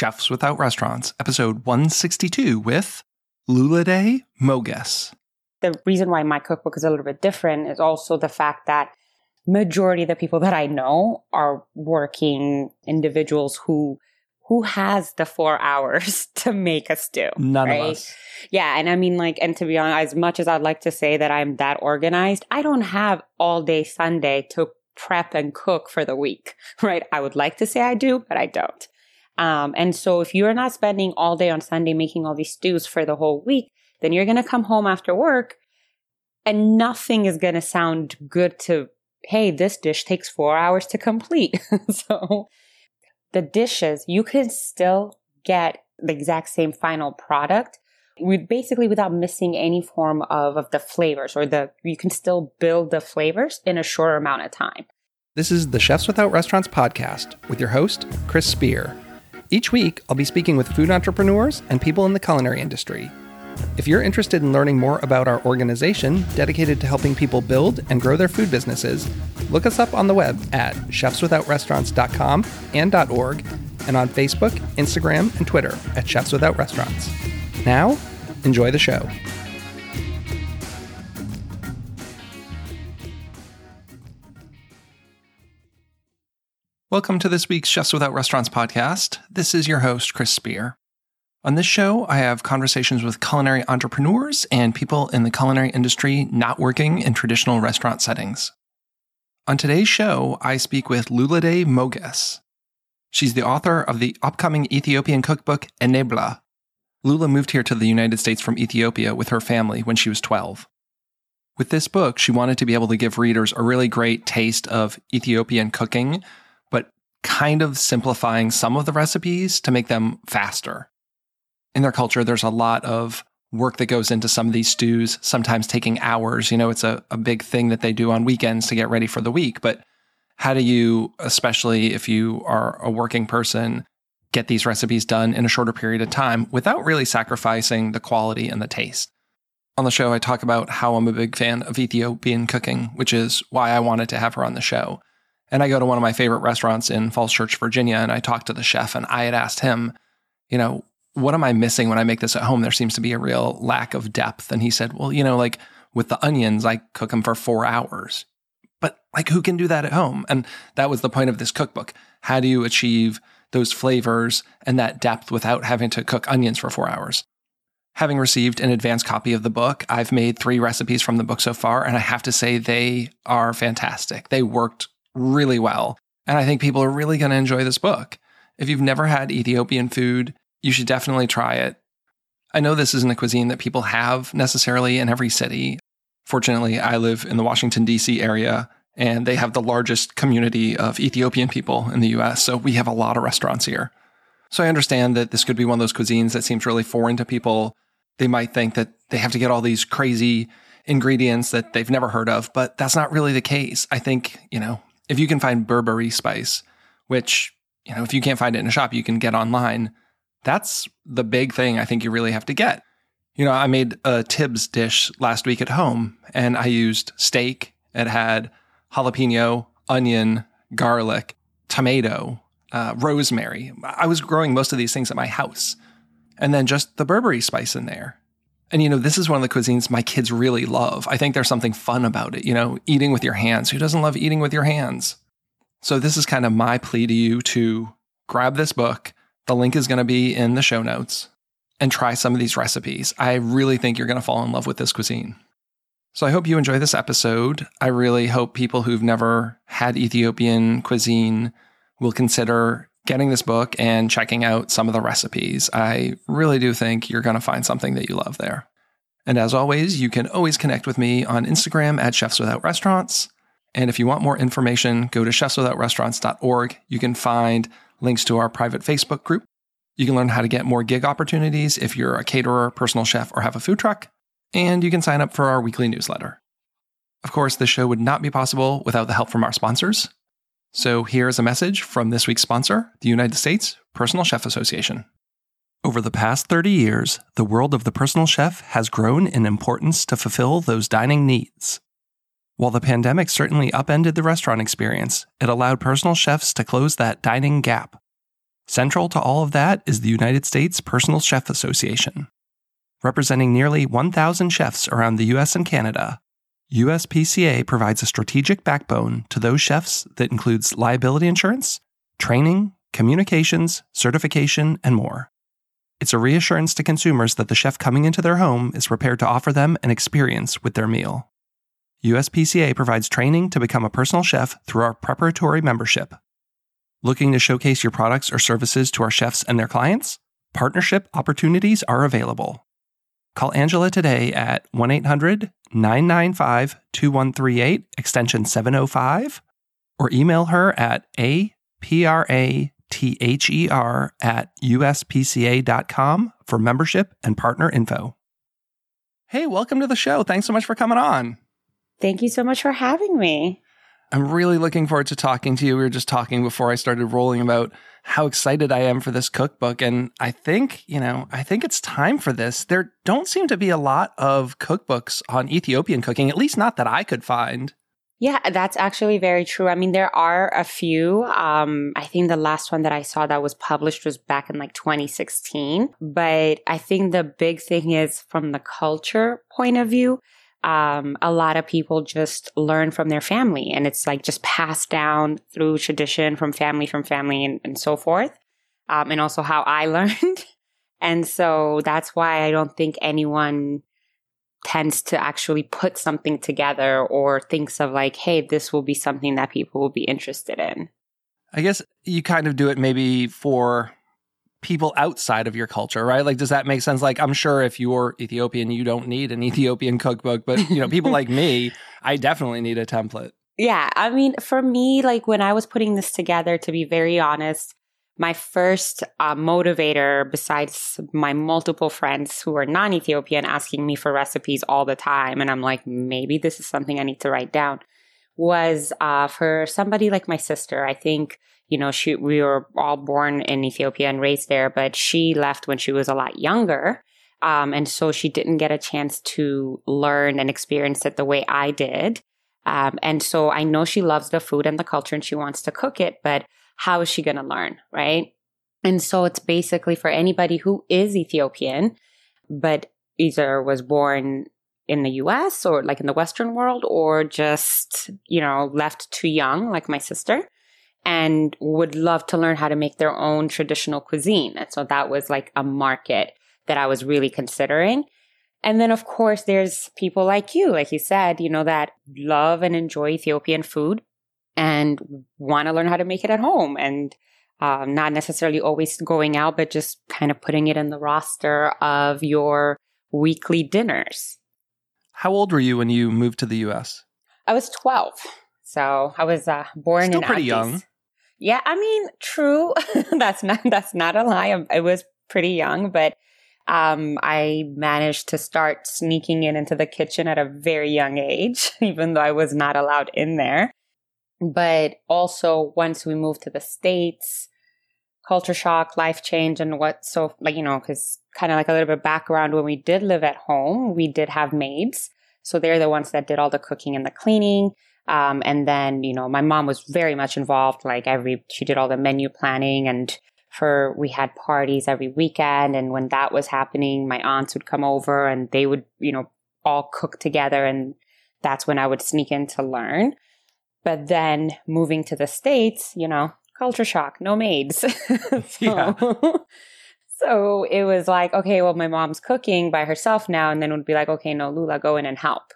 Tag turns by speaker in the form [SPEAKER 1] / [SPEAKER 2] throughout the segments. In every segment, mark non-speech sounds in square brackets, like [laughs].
[SPEAKER 1] Chefs Without Restaurants, episode 162 with Lulade Moges.
[SPEAKER 2] The reason why my cookbook is a little bit different is also the fact that majority of the people that I know are working individuals who who has the four hours [laughs] to make a stew?
[SPEAKER 1] None
[SPEAKER 2] right?
[SPEAKER 1] of us.
[SPEAKER 2] Yeah. And I mean, like, and to be honest, as much as I'd like to say that I'm that organized, I don't have all day Sunday to prep and cook for the week, [laughs] right? I would like to say I do, but I don't. Um, and so if you're not spending all day on Sunday making all these stews for the whole week, then you're going to come home after work and nothing is going to sound good to, hey, this dish takes four hours to complete. [laughs] so the dishes, you can still get the exact same final product with basically without missing any form of, of the flavors or the, you can still build the flavors in a shorter amount of time.
[SPEAKER 1] This is the Chefs Without Restaurants podcast with your host, Chris Spear. Each week, I'll be speaking with food entrepreneurs and people in the culinary industry. If you're interested in learning more about our organization dedicated to helping people build and grow their food businesses, look us up on the web at chefswithoutrestaurants.com and .org and on Facebook, Instagram, and Twitter at Chefs Without Restaurants. Now, enjoy the show. Welcome to this week's Chefs Without Restaurants podcast. This is your host, Chris Spear. On this show, I have conversations with culinary entrepreneurs and people in the culinary industry not working in traditional restaurant settings. On today's show, I speak with Lulade Moges. She's the author of the upcoming Ethiopian cookbook Enebla. Lula moved here to the United States from Ethiopia with her family when she was 12. With this book, she wanted to be able to give readers a really great taste of Ethiopian cooking, kind of simplifying some of the recipes to make them faster in their culture, there's a lot of work that goes into some of these stews, sometimes taking hours. You know, it's a, a big thing that they do on weekends to get ready for the week. But how do you, especially if you are a working person, get these recipes done in a shorter period of time without really sacrificing the quality and the taste? On the show, I talk about how I'm a big fan of Ethiopian cooking, which is why I wanted to have her on the show. And I go to one of my favorite restaurants in Falls Church, Virginia, and I talked to the chef, and I had asked him, you know, what am I missing when I make this at home? There seems to be a real lack of depth. And he said, well, you know, like with the onions, I cook them for four hours. But like, who can do that at home? And that was the point of this cookbook. How do you achieve those flavors and that depth without having to cook onions for four hours? Having received an advance copy of the book, I've made three recipes from the book so far, and I have to say they are fantastic. They worked really well. And I think people are really going to enjoy this book. If you've never had Ethiopian food, you should definitely try it. I know this isn't a cuisine that people have necessarily in every city. Fortunately, I live in the Washington, D.C. area, and they have the largest community of Ethiopian people in the US. So we have a lot of restaurants here. So I understand that this could be one of those cuisines that seems really foreign to people. They might think that they have to get all these crazy ingredients that they've never heard of, but that's not really the case. I think, you know, if you can find berbere spice, which, you know, if you can't find it in a shop, you can get online that's the big thing I think you really have to get. You know, I made a tibs dish last week at home and I used steak. It had jalapeno, onion, garlic, tomato, uh, rosemary. I was growing most of these things at my house. And then just the berbere spice in there. And, you know, this is one of the cuisines my kids really love. I think there's something fun about it, you know, eating with your hands. Who doesn't love eating with your hands? So, this is kind of my plea to you to grab this book, the link is going to be in the show notes and try some of these recipes. I really think you're going to fall in love with this cuisine. So I hope you enjoy this episode. I really hope people who've never had Ethiopian cuisine will consider getting this book and checking out some of the recipes. I really do think you're going to find something that you love there. And as always, you can always connect with me on Instagram at Chefs Without Restaurants. And if you want more information, go to chefswithoutrestaurants.org. You can find links to our private Facebook group. You can learn how to get more gig opportunities if you're a caterer, personal chef, or have a food truck. And you can sign up for our weekly newsletter. Of course, this show would not be possible without the help from our sponsors. So here's a message from this week's sponsor, the United States Personal Chef Association. Over the past 30 years, the world of the personal chef has grown in importance to fulfill those dining needs. While the pandemic certainly upended the restaurant experience, it allowed personal chefs to close that dining gap. Central to all of that is the United States Personal Chef Association. Representing nearly 1,000 chefs around the US and Canada, USPCA provides a strategic backbone to those chefs that includes liability insurance, training, communications, certification, and more. It's a reassurance to consumers that the chef coming into their home is prepared to offer them an experience with their meal. USPCA provides training to become a personal chef through our preparatory membership. Looking to showcase your products or services to our chefs and their clients? Partnership opportunities are available. Call Angela today at 1 800 995 2138, extension 705, or email her at aprather at uspca.com for membership and partner info. Hey, welcome to the show. Thanks so much for coming on.
[SPEAKER 2] Thank you so much for having me.
[SPEAKER 1] I'm really looking forward to talking to you. We were just talking before I started rolling about how excited I am for this cookbook. And I think, you know, I think it's time for this. There don't seem to be a lot of cookbooks on Ethiopian cooking, at least not that I could find.
[SPEAKER 2] Yeah, that's actually very true. I mean, there are a few. Um, I think the last one that I saw that was published was back in like 2016. But I think the big thing is from the culture point of view, um, a lot of people just learn from their family and it's like just passed down through tradition from family from family and, and so forth um, and also how i [laughs] learned. And so that's why i don't think anyone tends to actually put something together or thinks of like hey this will be something that people will be interested in.
[SPEAKER 1] I guess you kind of do it maybe for people outside of your culture, right? Like, does that make sense? Like, I'm sure if you're Ethiopian, you don't need an [laughs] Ethiopian cookbook, but you know, people like me, I definitely need a template.
[SPEAKER 2] Yeah. I mean, for me, like when I was putting this together, to be very honest, my first uh, motivator, besides my multiple friends who are non Ethiopian asking me for recipes all the time, and I'm like, maybe this is something I need to write down, was uh, for somebody like my sister. I think you know, she, we were all born in Ethiopia and raised there, but she left when she was a lot younger. Um, and so she didn't get a chance to learn and experience it the way I did. Um, and so I know she loves the food and the culture and she wants to cook it, but how is she going to learn? Right. And so it's basically for anybody who is Ethiopian, but either was born in the US or like in the Western world or just, you know, left too young, like my sister and would love to learn how to make their own traditional cuisine. And so that was like a market that I was really considering. And then, of course, there's people like you, like you said, you know, that love and enjoy Ethiopian food and want to learn how to make it at home and uh, not necessarily always going out, but just kind of putting it in the roster of your weekly dinners.
[SPEAKER 1] How old were you when you moved to the US?
[SPEAKER 2] I was 12. So I was uh, born
[SPEAKER 1] Still
[SPEAKER 2] in
[SPEAKER 1] pretty
[SPEAKER 2] Addis.
[SPEAKER 1] young.
[SPEAKER 2] Yeah, I mean, true. [laughs] that's not that's not a lie. I, was pretty young, but um, I managed to start sneaking in into the kitchen at a very young age, [laughs] even though I was not allowed in there. But also, once we moved to the states, culture shock, life change, and what so like you know, because kind of like a little bit background when we did live at home, we did have maids, so they're the ones that did all the cooking and the cleaning. Um, and then, you know, my mom was very much involved. Like every, she did all the menu planning and for, we had parties every weekend. And when that was happening, my aunts would come over and they would, you know, all cook together. And that's when I would sneak in to learn. But then moving to the States, you know, culture shock, no maids. [laughs] so, [laughs] so it was like, okay, well, my mom's cooking by herself now. And then would be like, okay, no, Lula, go in and help.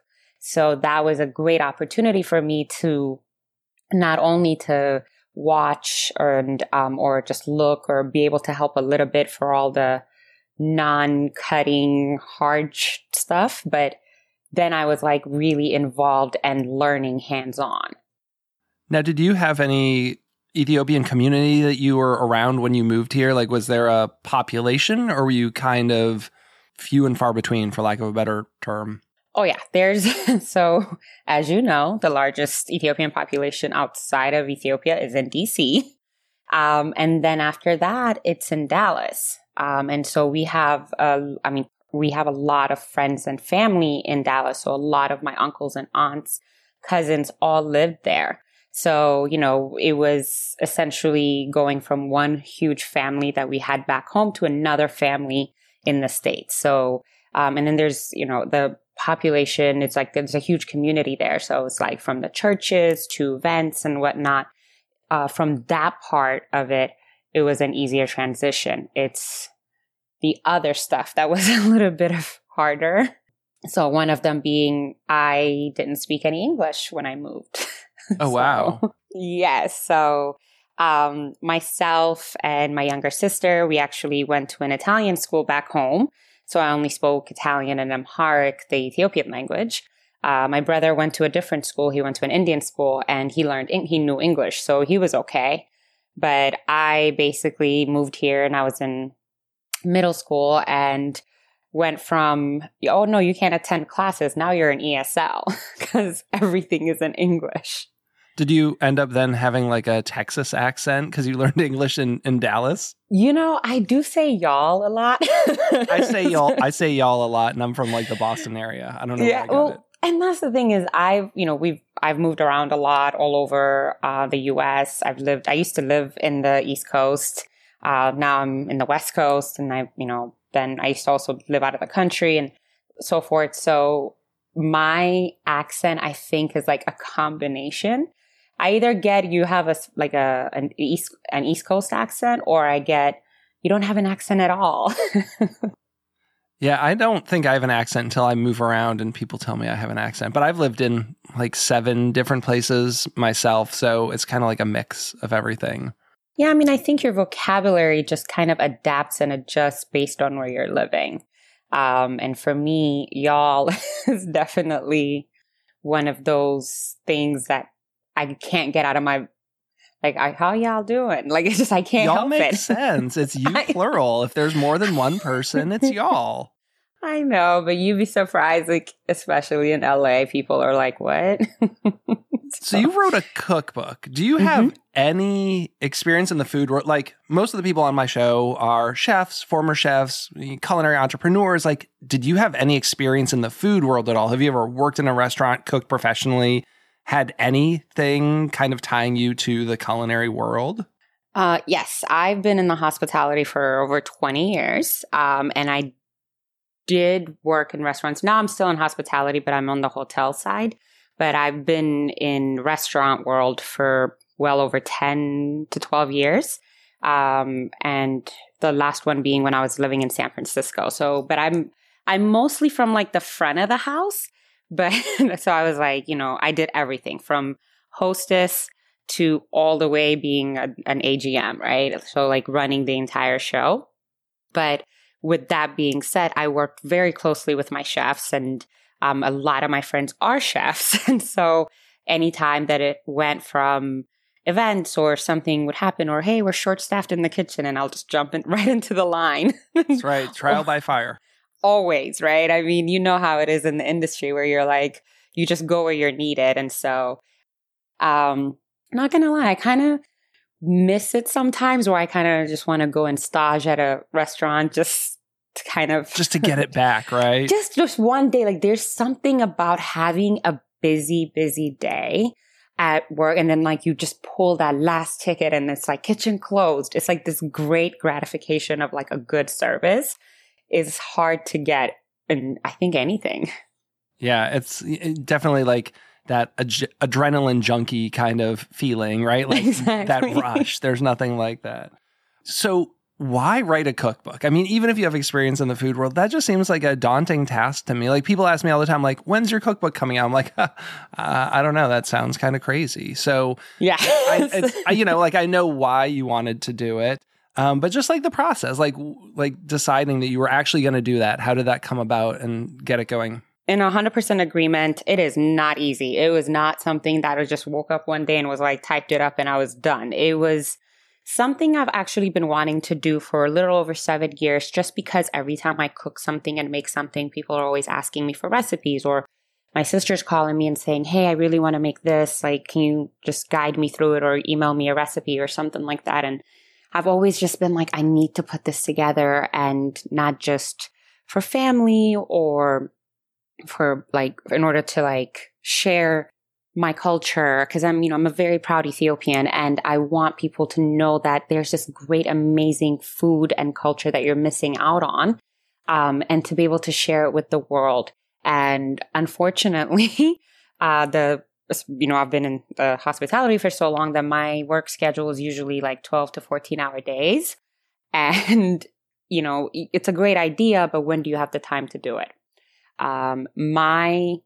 [SPEAKER 2] So that was a great opportunity for me to not only to watch and um, or just look or be able to help a little bit for all the non-cutting hard stuff, but then I was like really involved and learning hands-on.
[SPEAKER 1] Now, did you have any Ethiopian community that you were around when you moved here? Like, was there a population or were you kind of few and far between, for lack of a better term?
[SPEAKER 2] Oh yeah, there's [laughs] so as you know, the largest Ethiopian population outside of Ethiopia is in DC. Um, and then after that, it's in Dallas. Um, and so we have, I mean, we have a lot of friends and family in Dallas. So a lot of my uncles and aunts, cousins all lived there. So, you know, it was essentially going from one huge family that we had back home to another family in the States. So, um, and then there's, you know, the population, it's like there's a huge community there. So it's like from the churches to events and whatnot. Uh, from that part of it, it was an easier transition. It's the other stuff that [laughs] was a little bit of harder. So one of them being I didn't speak any English when I moved. [laughs]
[SPEAKER 1] Oh, wow.
[SPEAKER 2] yes. So, um, myself and my younger sister, we actually went to an Italian school back home. So I only spoke Italian and Amharic, the Ethiopian language. Uh, my brother went to a different school. He went to an Indian school and he learned, he knew English. So he was okay. But I basically moved here and I was in middle school and went from, oh no, you can't attend classes. Now you're in ESL because [laughs] everything is in English.
[SPEAKER 1] Did you end up then having like a Texas accent because you [laughs] learned English in, in Dallas?
[SPEAKER 2] You know, I do say y'all a lot.
[SPEAKER 1] I say [laughs] y'all. I say y'all a lot, and I'm from like the Boston area. I don't know. Yeah, well, it.
[SPEAKER 2] and that's the thing is, I've you know we've I've moved around a lot all over uh, the U.S. I've lived. I used to live in the East Coast. Uh, now I'm in the West Coast, and I you know then I used to also live out of the country and so forth. So my accent, I think, is like a combination either get you have a like a an east an East Coast accent, or I get you don't have an accent at all. [laughs]
[SPEAKER 1] yeah, I don't think I have an accent until I move around and people tell me I have an accent. But I've lived in like seven different places myself, so it's kind of like a mix of everything.
[SPEAKER 2] Yeah, I mean, I think your vocabulary just kind of adapts and adjusts based on where you're living. Um, and for me, y'all [laughs] is definitely one of those things that I can't get out of my like I, how y'all doing? Like it's just I can't
[SPEAKER 1] y'all
[SPEAKER 2] help
[SPEAKER 1] make
[SPEAKER 2] it.
[SPEAKER 1] sense. It's you [laughs] plural. if there's more than one person, it's [laughs] y'all.
[SPEAKER 2] I know, but you'd be surprised, like especially in LA, people are like, "What?"
[SPEAKER 1] so, [laughs] so, you wrote a cookbook. Do you have mm-hmm. any experience in the food world? Like most of the people on my show are chefs, former chefs, culinary entrepreneurs. Like, did you have any experience in the food world at all? Have you ever worked in a restaurant, cooked professionally? Had anything kind of tying you to the culinary world?
[SPEAKER 2] Uh, yes, I've been in the hospitality for over 20 years. Um, and I did work in restaurants. Now I'm still in hospitality, but I'm on the hotel side. But I've been in restaurant world for well over 10 to 12 years. Um, and the last one being when I was living in San Francisco. So, but I'm, I'm mostly from like the front of the house. But [laughs] so I was like, you know, I did everything from hostess to all the way being a, an AGM, right? So like running the entire show. But with that being said, I worked very closely with my chefs and um, a lot of my friends are chefs. [laughs] and so anytime that it went from events or something would happen or, hey, we're short staffed in the kitchen and I'll just jump in, [laughs] right into the line.
[SPEAKER 1] That's right. Trial by fire
[SPEAKER 2] always, right? I mean, you know how it is in the industry where you're like, you just go where you're needed. And so, um, not gonna lie, I kind of miss it sometimes where I kind of just want to go and stage at a restaurant just to kind of
[SPEAKER 1] just to get it [laughs] back, right?
[SPEAKER 2] just just one day. Like there's something about having a busy, busy day at work and then like you just pull that last ticket and it's like kitchen closed. It's like this great gratification of like a good service is hard to get in I think anything. [laughs]
[SPEAKER 1] Yeah, it's definitely like that ad- adrenaline junkie kind of feeling, right? Like exactly. that rush. There's nothing like that. So, why write a cookbook? I mean, even if you have experience in the food world, that just seems like a daunting task to me. Like people ask me all the time, like, "When's your cookbook coming out?" I'm like, [laughs] uh, I don't know. That sounds kind of crazy. So,
[SPEAKER 2] yeah,
[SPEAKER 1] I, [laughs] I, you know, like I know why you wanted to do it. Um, but just like the process, like like deciding that you were actually going to do that, how did that come about and get it going?
[SPEAKER 2] In 100% agreement, it is not easy. It was not something that I just woke up one day and was like typed it up and I was done. It was something I've actually been wanting to do for a little over seven years, just because every time I cook something and make something, people are always asking me for recipes or my sister's calling me and saying, Hey, I really want to make this. Like, can you just guide me through it or email me a recipe or something like that? And I've always just been like, I need to put this together and not just for family or for like, in order to like share my culture because I'm, you know, I'm a very proud Ethiopian and I want people to know that there's this great, amazing food and culture that you're missing out on. Um, and to be able to share it with the world. And unfortunately, [laughs] uh, the, you know, I've been in the hospitality for so long that my work schedule is usually like 12 to 14 hour days. [laughs] And, you know, it's a great idea, but when do you have the time to do it? Um, my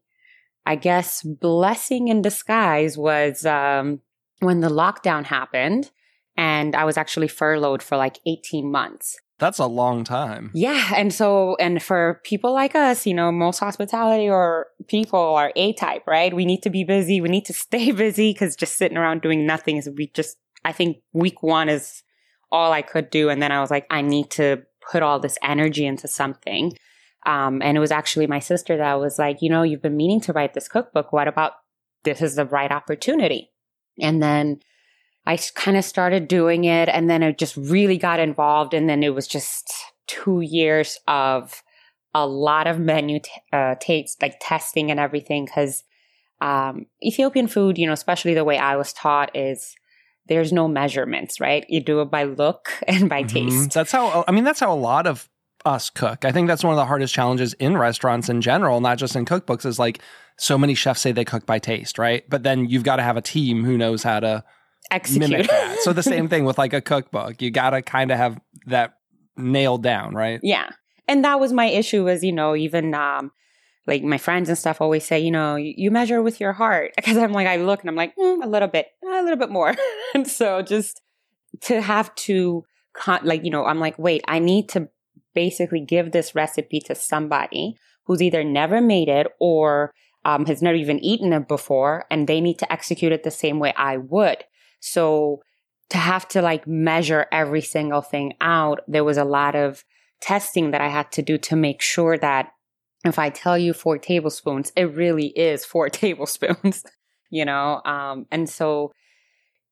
[SPEAKER 2] I guess, blessing in disguise was um, when the lockdown happened and I was actually furloughed for like 18 months.
[SPEAKER 1] That's a long time.
[SPEAKER 2] Yeah. And so, and for people like us, you know, most hospitality or people are A type, right? We need to be busy. We need to stay [laughs] busy because just sitting around doing nothing is, we just, I think week one is all I could do. And then I was like, I need to put all this energy into something. Um, and it was actually my sister that was like, you know, you've been meaning to write this cookbook. What about this is the right opportunity? And then I kind of started doing it and then I just really got involved. And then it was just two years of a lot of menu t- uh, taste, like testing and everything. Cause, um, Ethiopian food, you know, especially the way I was taught is there's no measurements, right? You do it by look [laughs] and by mm-hmm. taste.
[SPEAKER 1] That's how, I mean, that's how a lot of us cook. I think that's one of the hardest challenges in restaurants in general, not just in cookbooks, is like so many chefs say they cook by taste, right? But then you've got to have a team who knows how to
[SPEAKER 2] execute
[SPEAKER 1] so the [laughs] same thing with like a cookbook. You got to kind of have that nailed down, right?
[SPEAKER 2] Yeah. And that was my issue was, you know, even um like my friends and stuff always say, you know, you measure with your heart [laughs] because I'm like I look and I'm like mm, a little bit, a little bit more. [laughs] and so just to have to con- like, you know, I'm like, wait, I need to basically give this recipe to somebody who's either never made it or um, has never even eaten it before and they need to execute it the same way I would. So to have to like measure every single thing out, there was a lot of testing that I had to do to make sure that if I tell you four tablespoons, it really is four [laughs] tablespoons, you know? Um, and so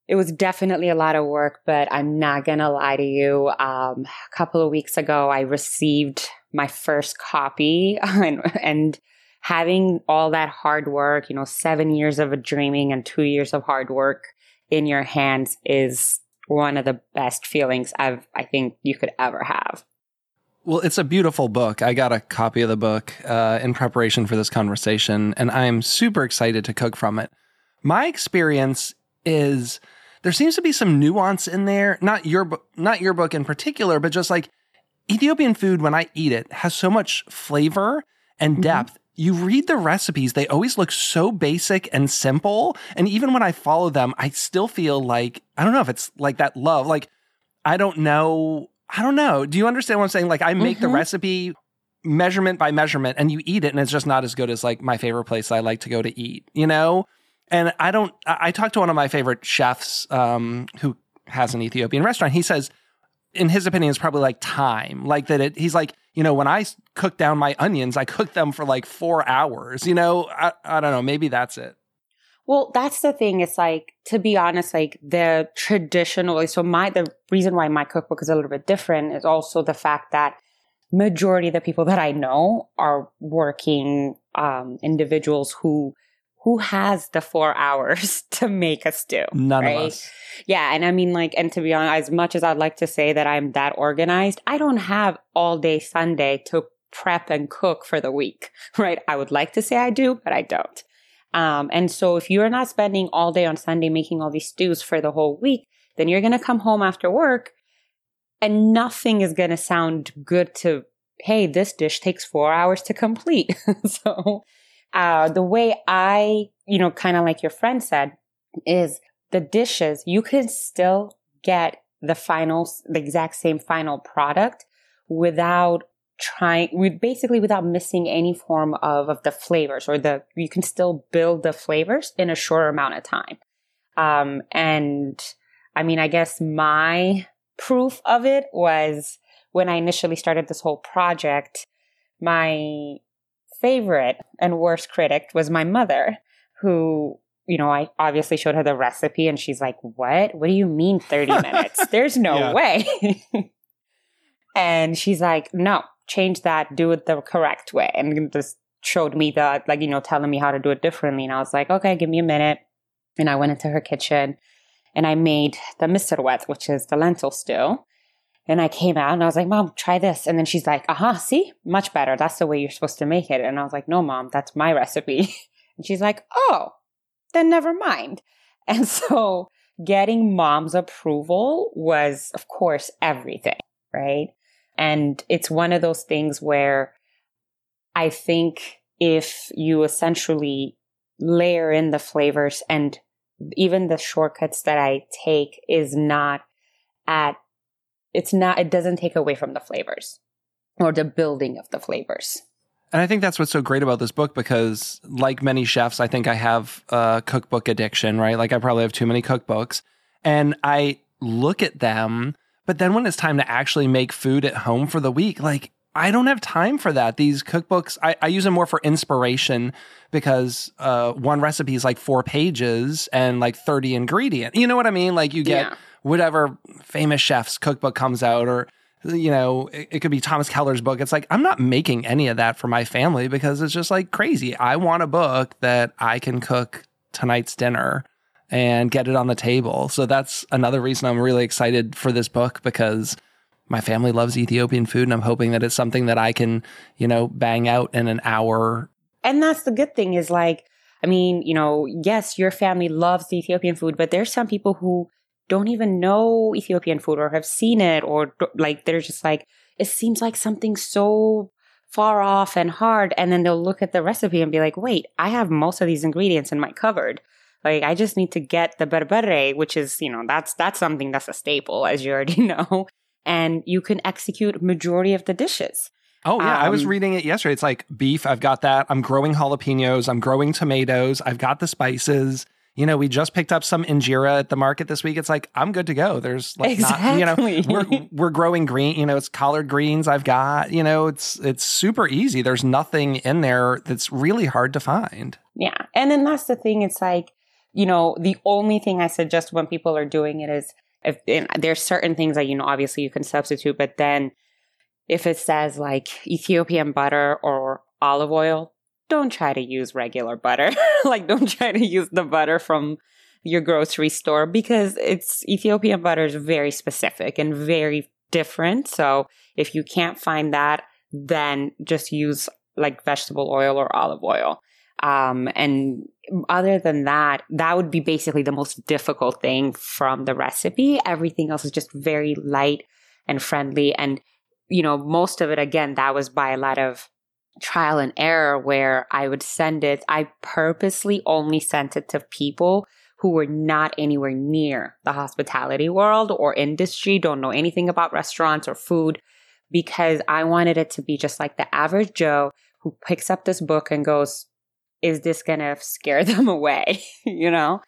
[SPEAKER 2] it was definitely a lot of work, but I'm not going to lie to you. Um, a couple of weeks ago, I received my first copy [laughs] and, and, having all that hard work, you know, seven years of dreaming and two years of hard work in your hands is one of the best feelings I've, I think you could ever have.
[SPEAKER 1] Well, it's a beautiful book. I got a copy of the book uh, in preparation for this conversation, and I'm super excited to cook from it. My experience is there seems to be some nuance in there. Not your book, not your book in particular, but just like Ethiopian food when I eat it has so much flavor and mm-hmm. depth. You read the recipes, they always look so basic and simple. And even when I follow them, I still feel like I don't know if it's like that love. Like I don't know. I don't know. Do you understand what I'm saying? Like I make mm-hmm. the recipe measurement by measurement and you eat it and it's just not as good as like my favorite place I like to go to eat, you know? And I don't, I talked to one of my favorite chefs um, who has an Ethiopian restaurant. He says, in his opinion, it's probably like time. Like that it, he's like, you know, when I cook down my onions, I cook them for like four hours. You know, I, I don't know. Maybe that's it.
[SPEAKER 2] Well, that's the thing. It's like, to be honest, like the traditional, so my, the reason why my cookbook is a little bit different is also the fact that majority of the people that I know are working um, individuals who who has the four hours [laughs] to make a stew?
[SPEAKER 1] None right? of us.
[SPEAKER 2] Yeah. And I mean, like, and to be honest, as much as I'd like to say that I'm that organized, I don't have all day Sunday to prep and cook for the week, [laughs] right? I would like to say I do, but I don't. Um, and so if you're not spending all day on Sunday making all these stews for the whole week, then you're going to come home after work and nothing is going to sound good to, hey, this dish takes four hours to complete. [laughs] so uh, the way I, you know, kind of like your friend said, is the dishes, you can still get the final, the exact same final product without trying, with basically without missing any form of, of the flavors or the, you can still build the flavors in a shorter amount of time. Um, and I mean, I guess my proof of it was when I initially started this whole project, my favorite and worst critic was my mother, who, you know, I obviously showed her the recipe and she's like, What? What do you mean 30 [laughs] minutes? There's no way. [laughs] and she's like, No, change that, do it the correct way. And just showed me the like you know telling me how to do it differently and i was like okay give me a minute and i went into her kitchen and i made the misirwet which is the lentil stew and i came out and i was like mom try this. And then she's like uh-huh see? Much better. That's the way you're supposed to make it. And i was like no mom that's my recipe. [laughs] And she's like oh then never mind. [laughs] And so getting mom's approval was of course everything right? And it's one of those things where I think if you essentially layer in the flavors and even the shortcuts that I take is not at, it's not, it doesn't take away from the flavors or the building of the flavors.
[SPEAKER 1] And I think that's what's so great about this book because, like many chefs, I think I have a cookbook addiction, right? Like I probably have too many cookbooks. And I look at them, but then when it's time to actually make food at home for the week, like I don't have time for that. These cookbooks, I, I use them more for inspiration because uh, one recipe is like four pages and like 30 ingredients. You know what I mean? Like you get yeah. Whatever famous chef's cookbook comes out or you know, it, it, could be Thomas Keller's book. It's like, I'm not making any of that for my family because it's just like crazy. I want a book that I can cook tonight's dinner and get it on the table. So that's another reason I'm really excited for this book because my family loves Ethiopian food and I'm hoping that it's something that I can, you know, bang out in an hour.
[SPEAKER 2] And that's the good thing is like, I mean, you know, yes, your family loves Ethiopian food, but there's some people who don't even know Ethiopian food or have seen it or like they're just like, it seems like something so far off and hard. And then they'll look at the recipe and be like, wait, I have most of these ingredients in my cupboard. Like I just need to get the berbere, which is, you know, that's that's something that's a staple, as you already [laughs] know and you can execute majority of the dishes.
[SPEAKER 1] Oh yeah, um, I was um, reading it yesterday. It's like beef, I've got that. I'm growing jalapenos, I'm growing tomatoes, I've got the spices. You know, we just picked up some injera at the market this week. It's like I'm good to go. There's like exactly. not, you know, we're [laughs] we're growing green. You know, it's collard greens. I've got. You know, it's it's super easy. There's nothing in there that's really hard to find.
[SPEAKER 2] Yeah, and then that's the thing. It's like you know, the only thing I suggest when people are doing it is if there's certain things that you know obviously you can substitute but then if it says like ethiopian butter or olive oil don't try to use regular butter [laughs] like don't try to use the butter from your grocery store because it's ethiopian butter is very specific and very different so if you can't find that then just use like vegetable oil or olive oil um, and other than that, that would be basically the most difficult thing from the recipe. Everything else is just very light and friendly. And, you know, most of it, again, that was by a lot of trial and error where I would send it. I purposely only sent it to people who were not anywhere near the hospitality world or industry, don't know anything about restaurants or food, because I wanted it to be just like the average Joe who picks up this book and goes, is this going to scare [laughs] them away? [laughs] you know?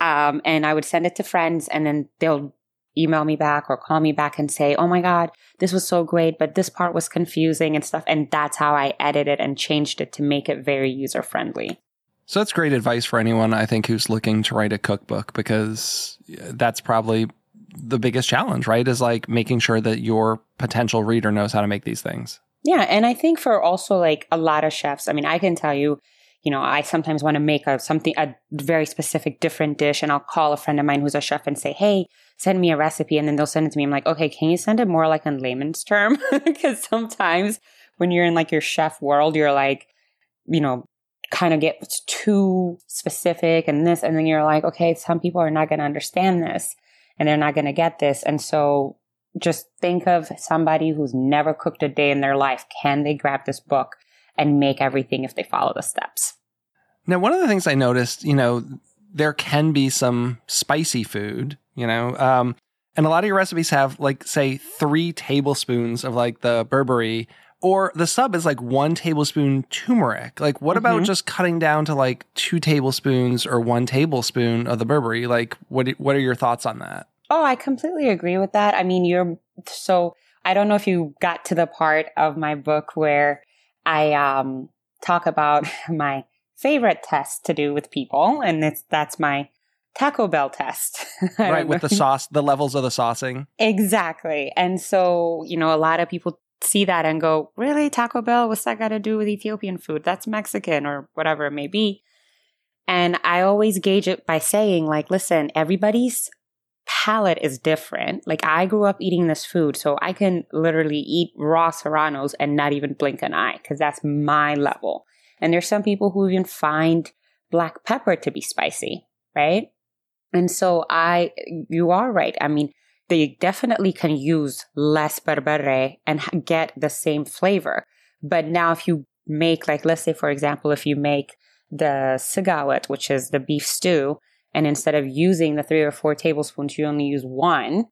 [SPEAKER 2] Um, and I would send it to friends and then they'll email me back or call me back and say, Oh my God, this was so great, but this part was confusing and stuff. And that's how I edited and changed it to make it very user friendly.
[SPEAKER 1] So that's great advice for anyone I think who's looking to write a cookbook because that's probably the biggest challenge, right? Is like making sure that your potential reader knows how to make these things.
[SPEAKER 2] Yeah. And I think for also like a lot of chefs, I mean, I can tell you, you know, I sometimes want to make a something a very specific different dish and I'll call a friend of mine who's a chef and say, "Hey, send me a recipe." And then they'll send it to me. I'm like, "Okay, can you send it more like in layman's term?" [laughs] Because sometimes when you're in like your chef world, you're like, you know, kind of get too specific and this and then you're like, "Okay, some people are not going to understand this and they're not going to get this." And so just think of somebody who's never cooked a day in their life. Can they grab this book? and make everything if they follow the steps.
[SPEAKER 1] Now, one of the things I noticed, you know, there can be some spicy food, you know, um, and a lot of your recipes have like, say, three tablespoons of like the berbere, or the sub is like one tablespoon turmeric. Like, what mm-hmm. about just cutting down to like two tablespoons or one tablespoon of the berbere? Like, what what are your thoughts on that?
[SPEAKER 2] Oh, I completely agree with that. I mean, you're so. I don't know if you got to the part of my book where I um, talk about [laughs] my favorite test to do with people, and it's that's my Taco Bell test. [laughs]
[SPEAKER 1] right, with the sauce, the levels of the saucing.
[SPEAKER 2] Exactly. And so, you know, a lot of people see that and go, really, Taco Bell? What's that got to do with Ethiopian food? That's Mexican or whatever it may be. And I always gauge it by saying, like, listen, everybody's palate is different. Like, I grew up eating this food, so I can literally eat raw serranos and not even blink an eye because that's my level. And there's some people who even find black pepper to be spicy, right? And so I, you are right. I mean, they definitely can use less berbere and get the same flavor. But now if you make, like, let's say, for example, if you make the sigawet, which is the beef stew, and instead of using the three or four tablespoons, you only use one,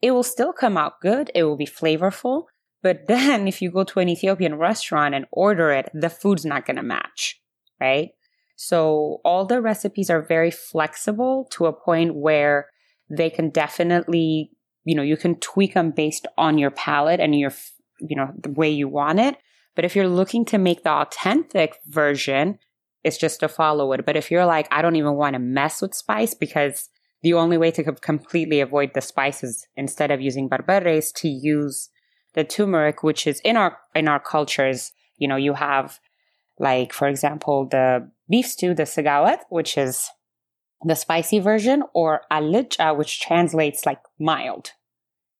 [SPEAKER 2] it will still come out good. It will be flavorful. But [laughs] then if you go to an Ethiopian restaurant and order it, the food's not going to match, right? So all the recipes are very flexible to a point where they can definitely, you know, you can tweak them based on your palate and your, you know, the way you want it. But if you're looking to make the authentic version, it's just to follow it. But if you're like, I don't even want to mess with spice because the only way to completely avoid the spices instead of using berbere is to use the turmeric, which is in our in our cultures. You know, you have like, for example, the beef stew, the sigawet, which is the spicy version, or alicha, which translates like mild.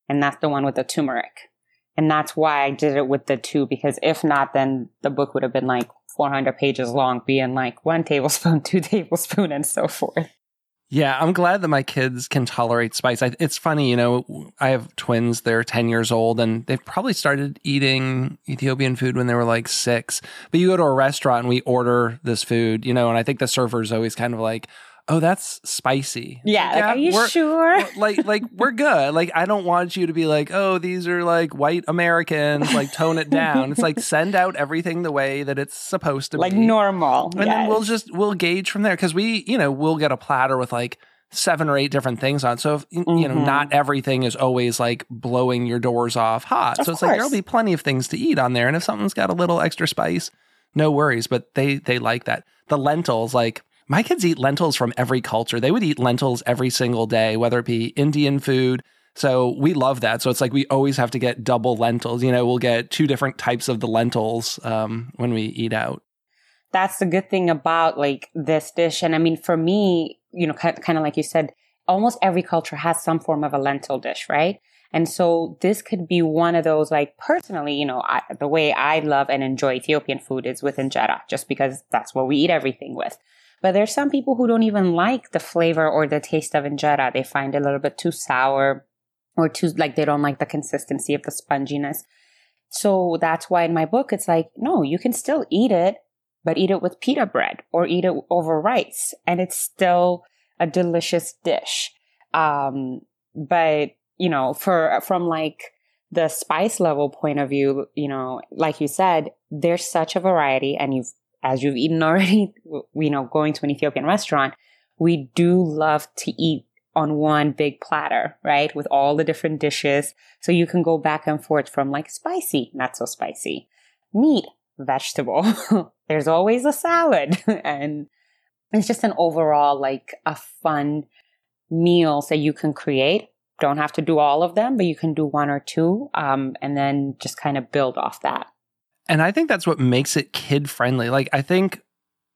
[SPEAKER 2] And that's the one with the turmeric. And that's why I did it with the two, because if not, then the book would have been like 400 pages long, being like one tablespoon, [laughs] two tablespoon, and so forth.
[SPEAKER 1] Yeah, I'm glad that my kids can tolerate spice. I, it's funny, you know, I have twins, they're 10 years old, and they've probably started eating Ethiopian food when they were like six. But you go to a restaurant and we order this food, you know, and I think the server is always kind of like, oh, that's spicy.
[SPEAKER 2] Yeah, like, are you sure?
[SPEAKER 1] like, like we're good. Like, I don't want you to be like, oh, these are like white Americans. Like, tone it down. it's like send out everything the way that it's supposed to
[SPEAKER 2] like
[SPEAKER 1] be,
[SPEAKER 2] like normal.
[SPEAKER 1] And yes. then we'll just we'll gauge from there because we, you know, we'll get a platter with like seven or eight different things on. So if, mm-hmm. you know, not mm-hmm. everything is always like blowing your doors off hot. Of so it's course. like there'll be plenty of things to eat on there, and if something's got a little extra spice, no worries. But they they like that. The lentils, like my kids eat lentils from every culture. They would eat lentils every single day, whether it be Indian food. So we love that. So it's like we always have to get double lentils. You know, we'll get two different types of the lentils um, when we eat out.
[SPEAKER 2] That's the good thing about like this dish. And I mean, for me, you know, kind, of like you said, almost every culture has some form of a lentil dish, right? And so this could be one of those, like personally, you know, I, the way I love and enjoy Ethiopian food is with injera, just because that's what we eat everything with. But there's some people who don't even like the flavor or the taste of injera. They find it a little bit too sour or too, like, they don't like the consistency of the sponginess. So that's why in my book, it's like, no, you can still eat it, but eat it with pita bread or eat it over rice. And it's still a delicious dish. Um, but, you know, for, from like, the spice level point of view, you know, like you said, there's such a variety and you've as you've eaten already, [laughs] you know, going to an Ethiopian restaurant, we do love to eat on one big platter, right? With all the different dishes. So you can go back and forth from like spicy, not so spicy, meat, vegetable. [laughs] There's always a salad. [laughs] and it's just an overall like a fun meal that you can create. Don't have to do all of them, but you can do one or two. Um, and then just kind of build off that.
[SPEAKER 1] And I think that's what makes it kid friendly. Like, I think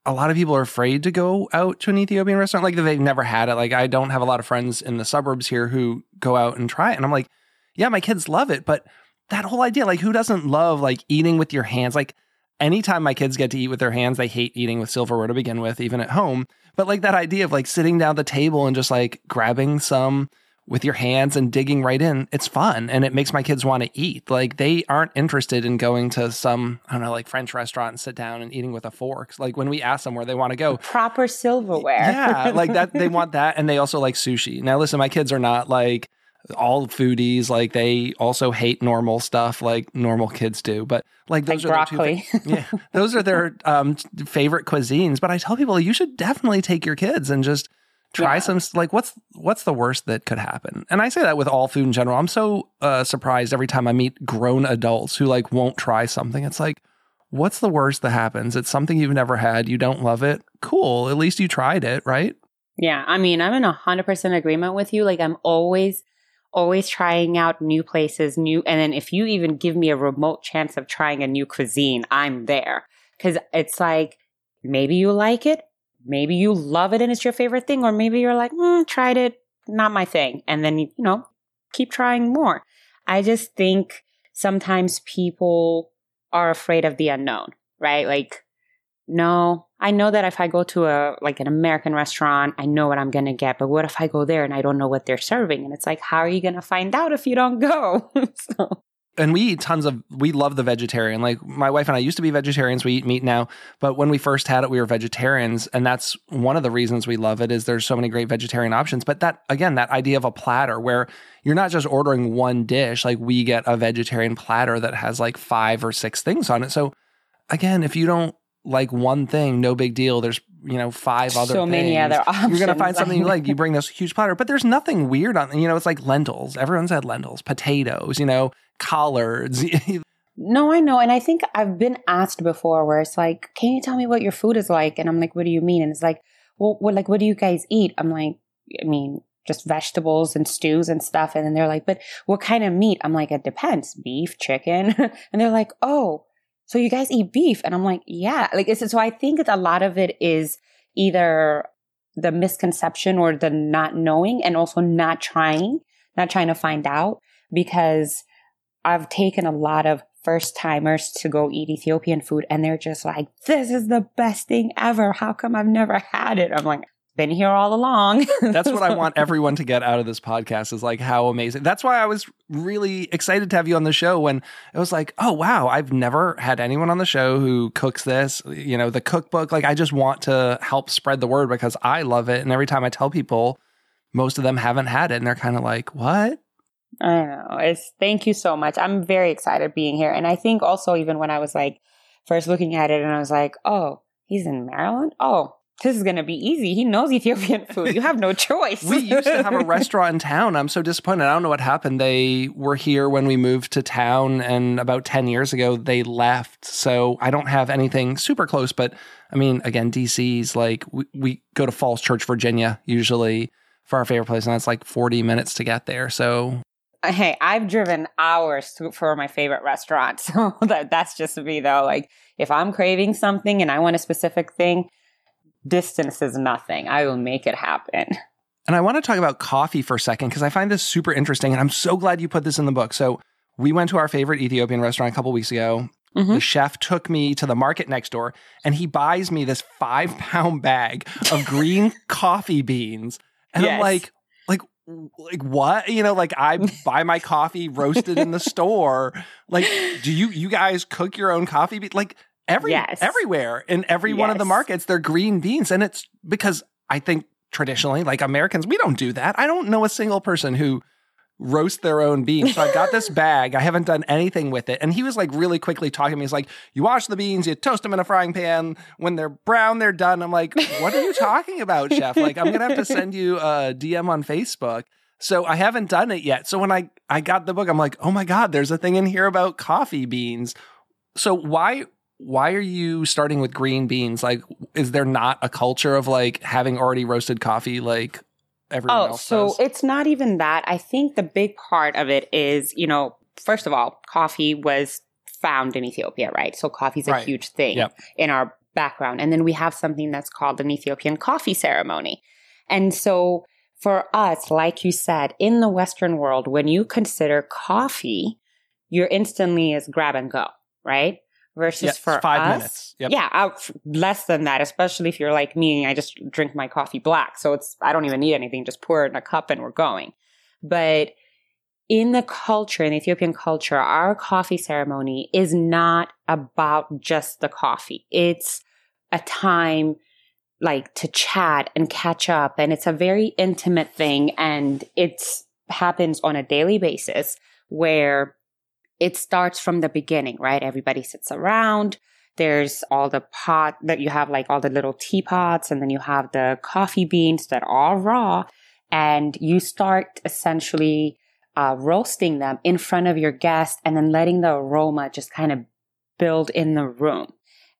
[SPEAKER 1] a lot of people are afraid to go out to an Ethiopian restaurant, like they've never had it. Like, I don't have a lot of friends in the suburbs here who go out and try it. And I'm like, yeah, my kids love it. But that whole idea, like, who doesn't love like eating with your hands? Like, anytime my kids get to eat with their hands, they hate eating with silverware to begin with, even at home. But like that idea of like sitting down the table and just like grabbing some with your hands and digging right in, it's fun and it makes my kids want to eat. Like they aren't interested in going to some, I don't know, like French restaurant and sit down and eating with a fork. Like when we ask them where they want to go,
[SPEAKER 2] proper silverware.
[SPEAKER 1] Yeah, like that. They want [laughs] that, and they also like sushi. Now, listen, my kids are not like all foodies. Like they also hate normal stuff, like normal kids do. But like those
[SPEAKER 2] like
[SPEAKER 1] are
[SPEAKER 2] broccoli.
[SPEAKER 1] Their two, [laughs] yeah, those are their um, favorite cuisines. But I tell people you should definitely take your kids and just try yeah. some like what's what's the worst that could happen? And i say that with all food in general. I'm so uh, surprised every time i meet grown adults who like won't try something. It's like what's the worst that happens? It's something you've never had. You don't love it. Cool. At least you tried it right?
[SPEAKER 2] Yeah. I mean i'm in a 100% agreement with you. Like i'm always always trying out new places, new, and then if you even give me a remote chance of trying a new cuisine, I'm there. Cause it's like, maybe you like it, maybe you love it and it's your favorite thing, or maybe you're like, mm, tried it, not my thing. And then, you know, keep trying more. I just think sometimes people are afraid of the unknown, right? Like, no, I know that if I go to a like an American restaurant, I know what I'm going to get. But what if I go there and I don't know what they're serving? And it's like, how are you going to find out if you don't go? [laughs] so.
[SPEAKER 1] And we eat tons of, we love the vegetarian. Like my wife and I used to be vegetarians. We eat meat now. But when we first had it, we were vegetarians. And that's one of the reasons we love it is there's so many great vegetarian options. But that, again, that idea of a platter where you're not just ordering one dish, like we get a vegetarian platter that has like five or six things on it. So again, if you don't like one thing, no big deal. There's you know five other
[SPEAKER 2] so
[SPEAKER 1] things.
[SPEAKER 2] many other options.
[SPEAKER 1] You're gonna find something you [laughs] like. You bring this huge platter, but there's nothing weird on. You know, it's like lentils. Everyone's had lentils, potatoes. You know, collards. [laughs]
[SPEAKER 2] no, I know, and I think I've been asked before where it's like, "Can you tell me what your food is like?" And I'm like, "What do you mean?" And it's like, "Well, what like what do you guys eat?" I'm like, "I mean." Just vegetables and stews and stuff. And then they're like, but what kind of meat? I'm like, it depends. Beef, chicken. [laughs] and they're like, oh, so you guys eat beef? And I'm like, yeah. Like, so I think a lot of it is either the misconception or the not knowing and also not trying, not trying to find out because I've taken a lot of first timers to go eat Ethiopian food and they're just like, this is the best thing ever. How come I've never had it? I'm like, been here all along. [laughs]
[SPEAKER 1] That's what I want everyone to get out of this podcast is like how amazing. That's why I was really excited to have you on the show when it was like, oh wow, I've never had anyone on the show who cooks this, you know, the cookbook. Like I just want to help spread the word because I love it. And every time I tell people, most of them haven't had it and they're kind of like, what?
[SPEAKER 2] I know. It's thank you so much. I'm very excited being here. And I think also even when I was like first looking at it and I was like, oh, he's in Maryland? Oh, this is going to be easy. He knows Ethiopian food. You have no [laughs] choice.
[SPEAKER 1] we used to have a [laughs] restaurant in town. I'm so disappointed. I don't know what happened. They were here when we moved to town, and about 10 years ago, they left. So I don't have anything super close. But I mean, again, DC's like we, we go to Falls Church, Virginia, usually for our favorite place, and that's like 40 minutes to get there. So
[SPEAKER 2] hey, I've driven hours to, for my favorite restaurant. [laughs] So that, that's just me though. Like if I'm craving something and I want a specific thing, distance is nothing. I will make it happen.
[SPEAKER 1] And I want to talk about coffee for a second because I find this super interesting. And I'm so glad you put this in the book. So we went to our favorite Ethiopian restaurant a couple weeks ago. Mm-hmm. The chef took me to the market next door and he buys me this five pound bag of [laughs] green coffee beans. And yes. I'm like, like, what? You know, like I [laughs] buy my coffee roasted in the store. Like, do you you guys cook your own coffee? Be- like every yes. everywhere in every yes. one of the markets they're green beans and it's because i think traditionally like americans we don't do that i don't know a single person who roast their own beans. So i got this [laughs] bag. I haven't done anything with it. And he was like really quickly talking to me. He's like you wash the beans you toast them in a frying pan. When they're brown they're done. I'm like what are you talking about chef? Like i'm gonna have to send you a dm on facebook. So I haven't done it yet. So when I I got the book, I'm like, oh my god, there's a thing in here about coffee beans. So why why are you starting with green beans? Like, is there not a culture of like having already roasted coffee like everyone oh, else?
[SPEAKER 2] so
[SPEAKER 1] does?
[SPEAKER 2] it's not even that. I think the big part of it is, you know, first of all, coffee was found in Ethiopia, right? So coffee is a right. huge thing yep. in our background. And then we have something that's called an Ethiopian coffee ceremony. And so for us, like you said, in the Western world, when you consider coffee, you're instantly is grab and go, right? Versus for
[SPEAKER 1] five
[SPEAKER 2] us,
[SPEAKER 1] minutes. Yep.
[SPEAKER 2] Yeah, less than that, especially if you're like me. I just drink my coffee black. So it's, I don't even need anything. Just pour it in a cup and we're going. But in the culture, in the Ethiopian culture, our coffee ceremony is not about just the coffee. It's a time like to chat and catch up. And it's a very intimate thing. And it's happens on a daily basis where it starts from the beginning, right? Everybody sits around. There's all the pot that you have, like all the little teapots, and then you have the coffee beans that are raw. And you start essentially uh, roasting them in front of your guest and then letting the aroma just kind of build in the room.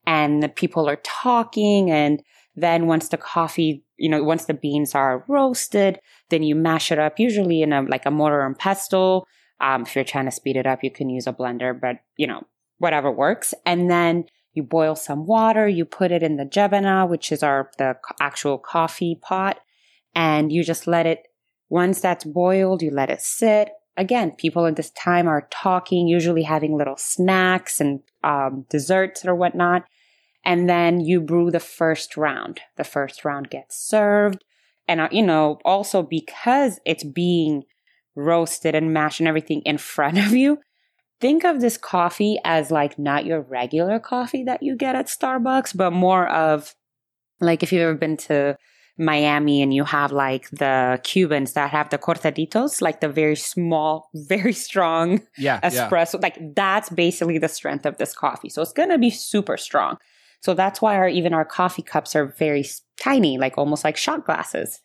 [SPEAKER 2] And the people are talking and Then once the coffee, you know, once the beans are roasted, then you mash it up, usually in a like a mortar and pestle. Um, if you're trying to speed it up, you can use a blender, but you know, whatever works. And then you boil some water, you put it in the jebana, which is our the actual coffee pot, and you just let it. Once that's boiled, you let it sit. Again, people at this time are talking, usually having little snacks and um, desserts or whatnot. And then you brew the first round. The first round gets served. And, uh, you know, also because it's being roasted and mashed and everything in front of you, think of this coffee as like not your regular coffee that you get at Starbucks, but more of like if you've ever been to Miami and you have like the Cubans that have the cortaditos, like the very small, [laughs] very strong
[SPEAKER 1] yeah,
[SPEAKER 2] espresso.
[SPEAKER 1] Yeah.
[SPEAKER 2] Like that's basically the strength of this coffee. So it's going to be super strong. So that's why our, even our coffee cups are very tiny, like almost like shot glasses.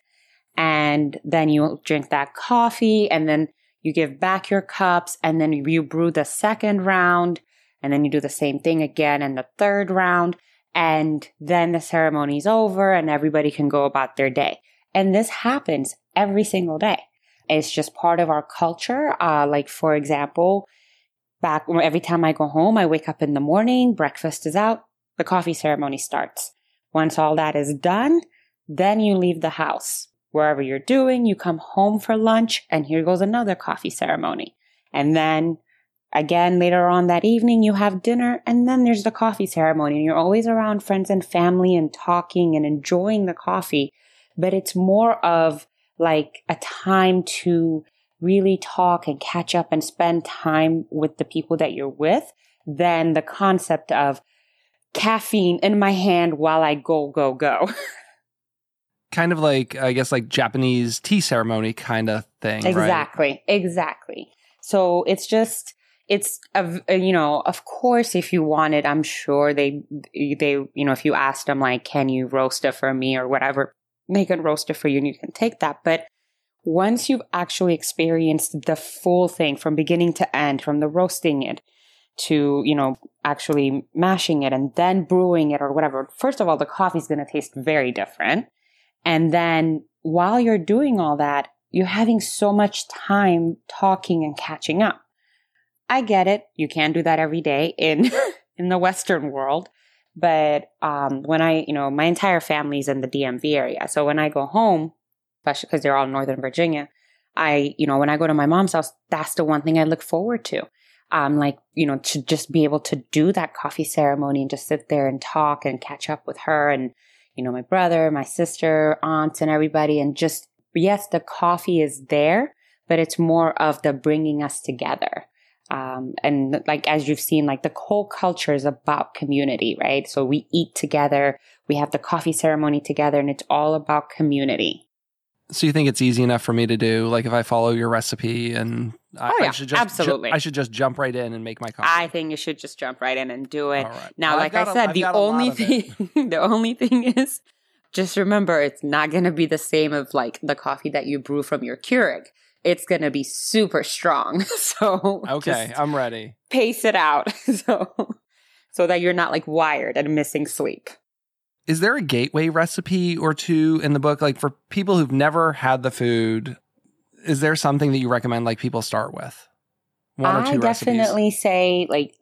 [SPEAKER 2] And then you drink that coffee and then you give back your cups and then you brew the second round and then you do the same thing again in the third round. And then the ceremony's over and everybody can go about their day. And this happens every single day. It's just part of our culture. Uh, like, for example, back every time I go home, I wake up in the morning, breakfast is out, the coffee ceremony starts. Once all that is done, then you leave the house. Wherever you're doing, you come home for lunch, and here goes another coffee ceremony. And then again, later on that evening, you have dinner, and then there's the coffee ceremony. And you're always around friends and family and talking and enjoying the coffee. But it's more of like a time to really talk and catch up and spend time with the people that you're with than the concept of caffeine in my hand while I go, go, go. [laughs]
[SPEAKER 1] kind of like, I guess, like Japanese tea ceremony kind of thing.
[SPEAKER 2] Exactly.
[SPEAKER 1] Right?
[SPEAKER 2] Exactly. So it's just, it's a, uh, you know of course if you wanted i'm sure they they you know if you asked them like can you roast it for me or whatever they can roast it for you and you can take that but once you've actually experienced the full thing from beginning to end from the roasting it to you know actually mashing it and then brewing it or whatever first of all the coffee is going to taste very different and then while you're doing all that you're having so much time talking and catching up I get it. You can't do that every day in [laughs] in the Western world. But um, when I, you know, my entire family's in the DMV area. So when I go home, especially because they're all in Northern Virginia, I, you know, when I go to my mom's house, that's the one thing I look forward to. Um, like, you know, to just be able to do that coffee ceremony and just sit there and talk and catch up with her and, you know, my brother, my sister, aunts, and everybody. And just, yes, the coffee is there, but it's more of the bringing us together. Um, and like as you've seen, like the whole culture is about community, right? So we eat together, we have the coffee ceremony together, and it's all about community.
[SPEAKER 1] So you think it's easy enough for me to do? Like if I follow your recipe and I,
[SPEAKER 2] oh, yeah,
[SPEAKER 1] I should just
[SPEAKER 2] absolutely,
[SPEAKER 1] ju- I should just jump right in and make my coffee.
[SPEAKER 2] I think you should just jump right in and do it. Now,
[SPEAKER 1] well,
[SPEAKER 2] like I said,
[SPEAKER 1] a,
[SPEAKER 2] the only thing, [laughs] the only thing is, just remember, it's not going to be the same of like the coffee that you brew from your Keurig it's going to be super strong. [laughs] So
[SPEAKER 1] okay, I'm ready.
[SPEAKER 2] Pace it out [laughs] so so that you're not like wired and missing sleep.
[SPEAKER 1] Is there a gateway recipe or two in the book like for people who've never had the food? Is there something that you recommend like people start with?
[SPEAKER 2] One or two I definitely recipes? say like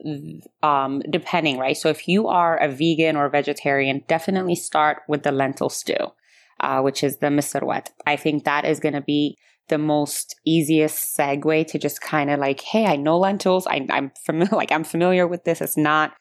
[SPEAKER 2] um depending, right? So if you are a vegan or a vegetarian, definitely start with the lentil stew. Uh, which is the misirwet. I think that is going to be the most easiest segue to just kind of like, hey, I know lentils. I, am familiar, [laughs] like I'm familiar with this. It's not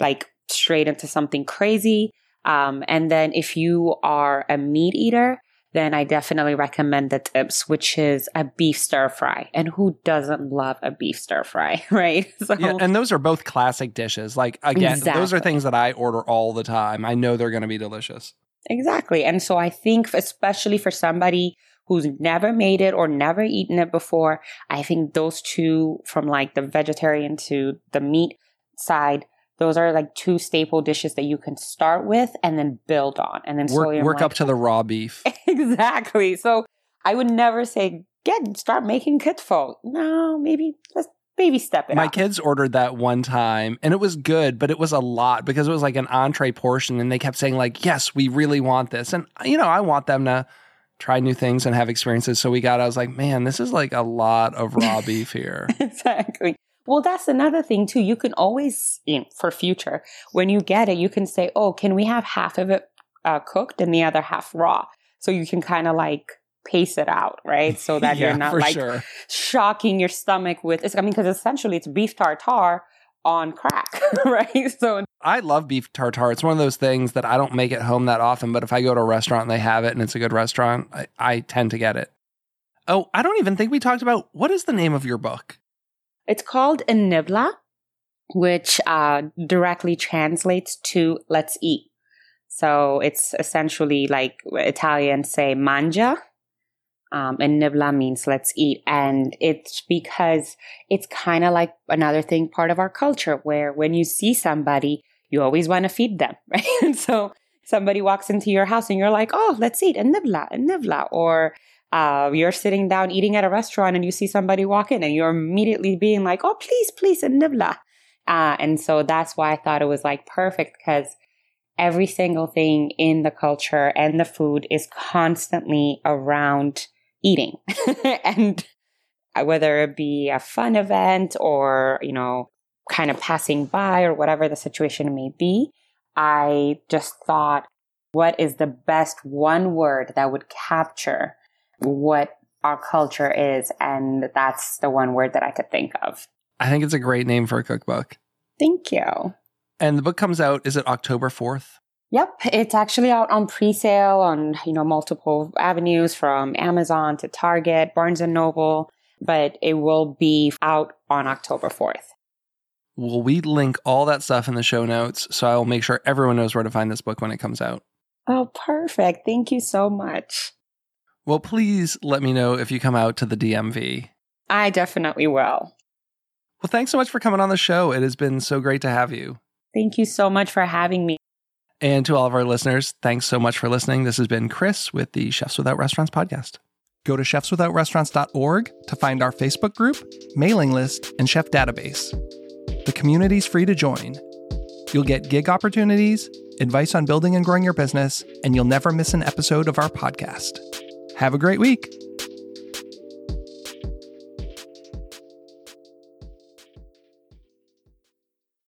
[SPEAKER 2] like straight into something crazy. Um, and then if you are a meat eater, then I definitely recommend the tibs, which is a beef stir fry. And who doesn't love a beef stir fry, [laughs] right? [laughs]
[SPEAKER 1] So, yeah, and those are both classic dishes. Like again, exactly. those are things that I order all the time. I know they're going to be delicious.
[SPEAKER 2] Exactly. And so I think especially for somebody who's never made it or never eaten it before, I think those two from like the vegetarian to the meat side, those are like two staple dishes that you can start with and then build on and then
[SPEAKER 1] work, work up to the raw beef. [laughs]
[SPEAKER 2] exactly. So I would never say, get, start making kitfo. No, maybe let's baby step it
[SPEAKER 1] My
[SPEAKER 2] up.
[SPEAKER 1] kids ordered that one time and it was good, but it was a lot because it was like an entree portion and they kept saying like, "Yes, we really want this." And you know, I want them to try new things and have experiences. So we got I was like, "Man, this is like a lot of raw [laughs] beef here."
[SPEAKER 2] exactly. Well, that's another thing too. You can always, you know, for future, when you get it, you can say, "Oh, can we have half of it uh, cooked and the other half raw?" So you can kind of like pace it out, right? So [laughs] that
[SPEAKER 1] Yeah,
[SPEAKER 2] you're not like
[SPEAKER 1] sure.
[SPEAKER 2] shocking your stomach with. It's, I mean, because essentially it's beef tartare on crack, [laughs] right? So
[SPEAKER 1] I love beef tartare. It's one of those things that I don't make at home that often, but if I go to a restaurant and they have it and it's a good restaurant, I, I tend to get it. Oh, I don't even think we talked about what is the name of your book?
[SPEAKER 2] It's called Enebla, which uh, directly translates to "let's eat." So it's essentially like Italians say "mangia," um, and "enebla" means "let's eat," and it's because it's kind of like another thing, part of our culture, where when you see somebody, you always want to feed them, [laughs] right? And so somebody walks into your house and you're like, "Oh, let's eat a nibla, a nibla," or uh, you're sitting down eating at a restaurant and you see somebody walk in and you're immediately being like, oh, please, please, a nibla. Uh, and so that's why I thought it was like perfect because every single thing in the culture and the food is constantly around eating. [laughs] and whether it be a fun event or, you know, kind of passing by or whatever the situation may be, I just thought, what is the best one word that would capture what our culture is. And that's the one word that I could think of.
[SPEAKER 1] I think it's a great name for a cookbook.
[SPEAKER 2] Thank you.
[SPEAKER 1] And the book comes out, is it October 4th?
[SPEAKER 2] Yep, it's actually out on pre-sale on, you know, multiple avenues from Amazon to Target, Barnes and Noble, but it will be out on October 4th.
[SPEAKER 1] Well, we link all that stuff in the show notes, so I will make sure everyone knows where to find this book when it comes out.
[SPEAKER 2] Oh, perfect. Thank you so much.
[SPEAKER 1] Well, please let me know if you come out to the DMV.
[SPEAKER 2] I definitely will.
[SPEAKER 1] Well, thanks so much for coming on the show. It has been so great to have you.
[SPEAKER 2] Thank you so much for having me.
[SPEAKER 1] And to all of our listeners, thanks so much for listening. This has been Chris with the Chefs Without Restaurants podcast. Go to chefswithoutrestaurants.org to find our Facebook group, mailing list, and chef database. The community's free to join. You'll get gig opportunities, advice on building and growing your business, and you'll never miss an episode of our podcast. Have a great week.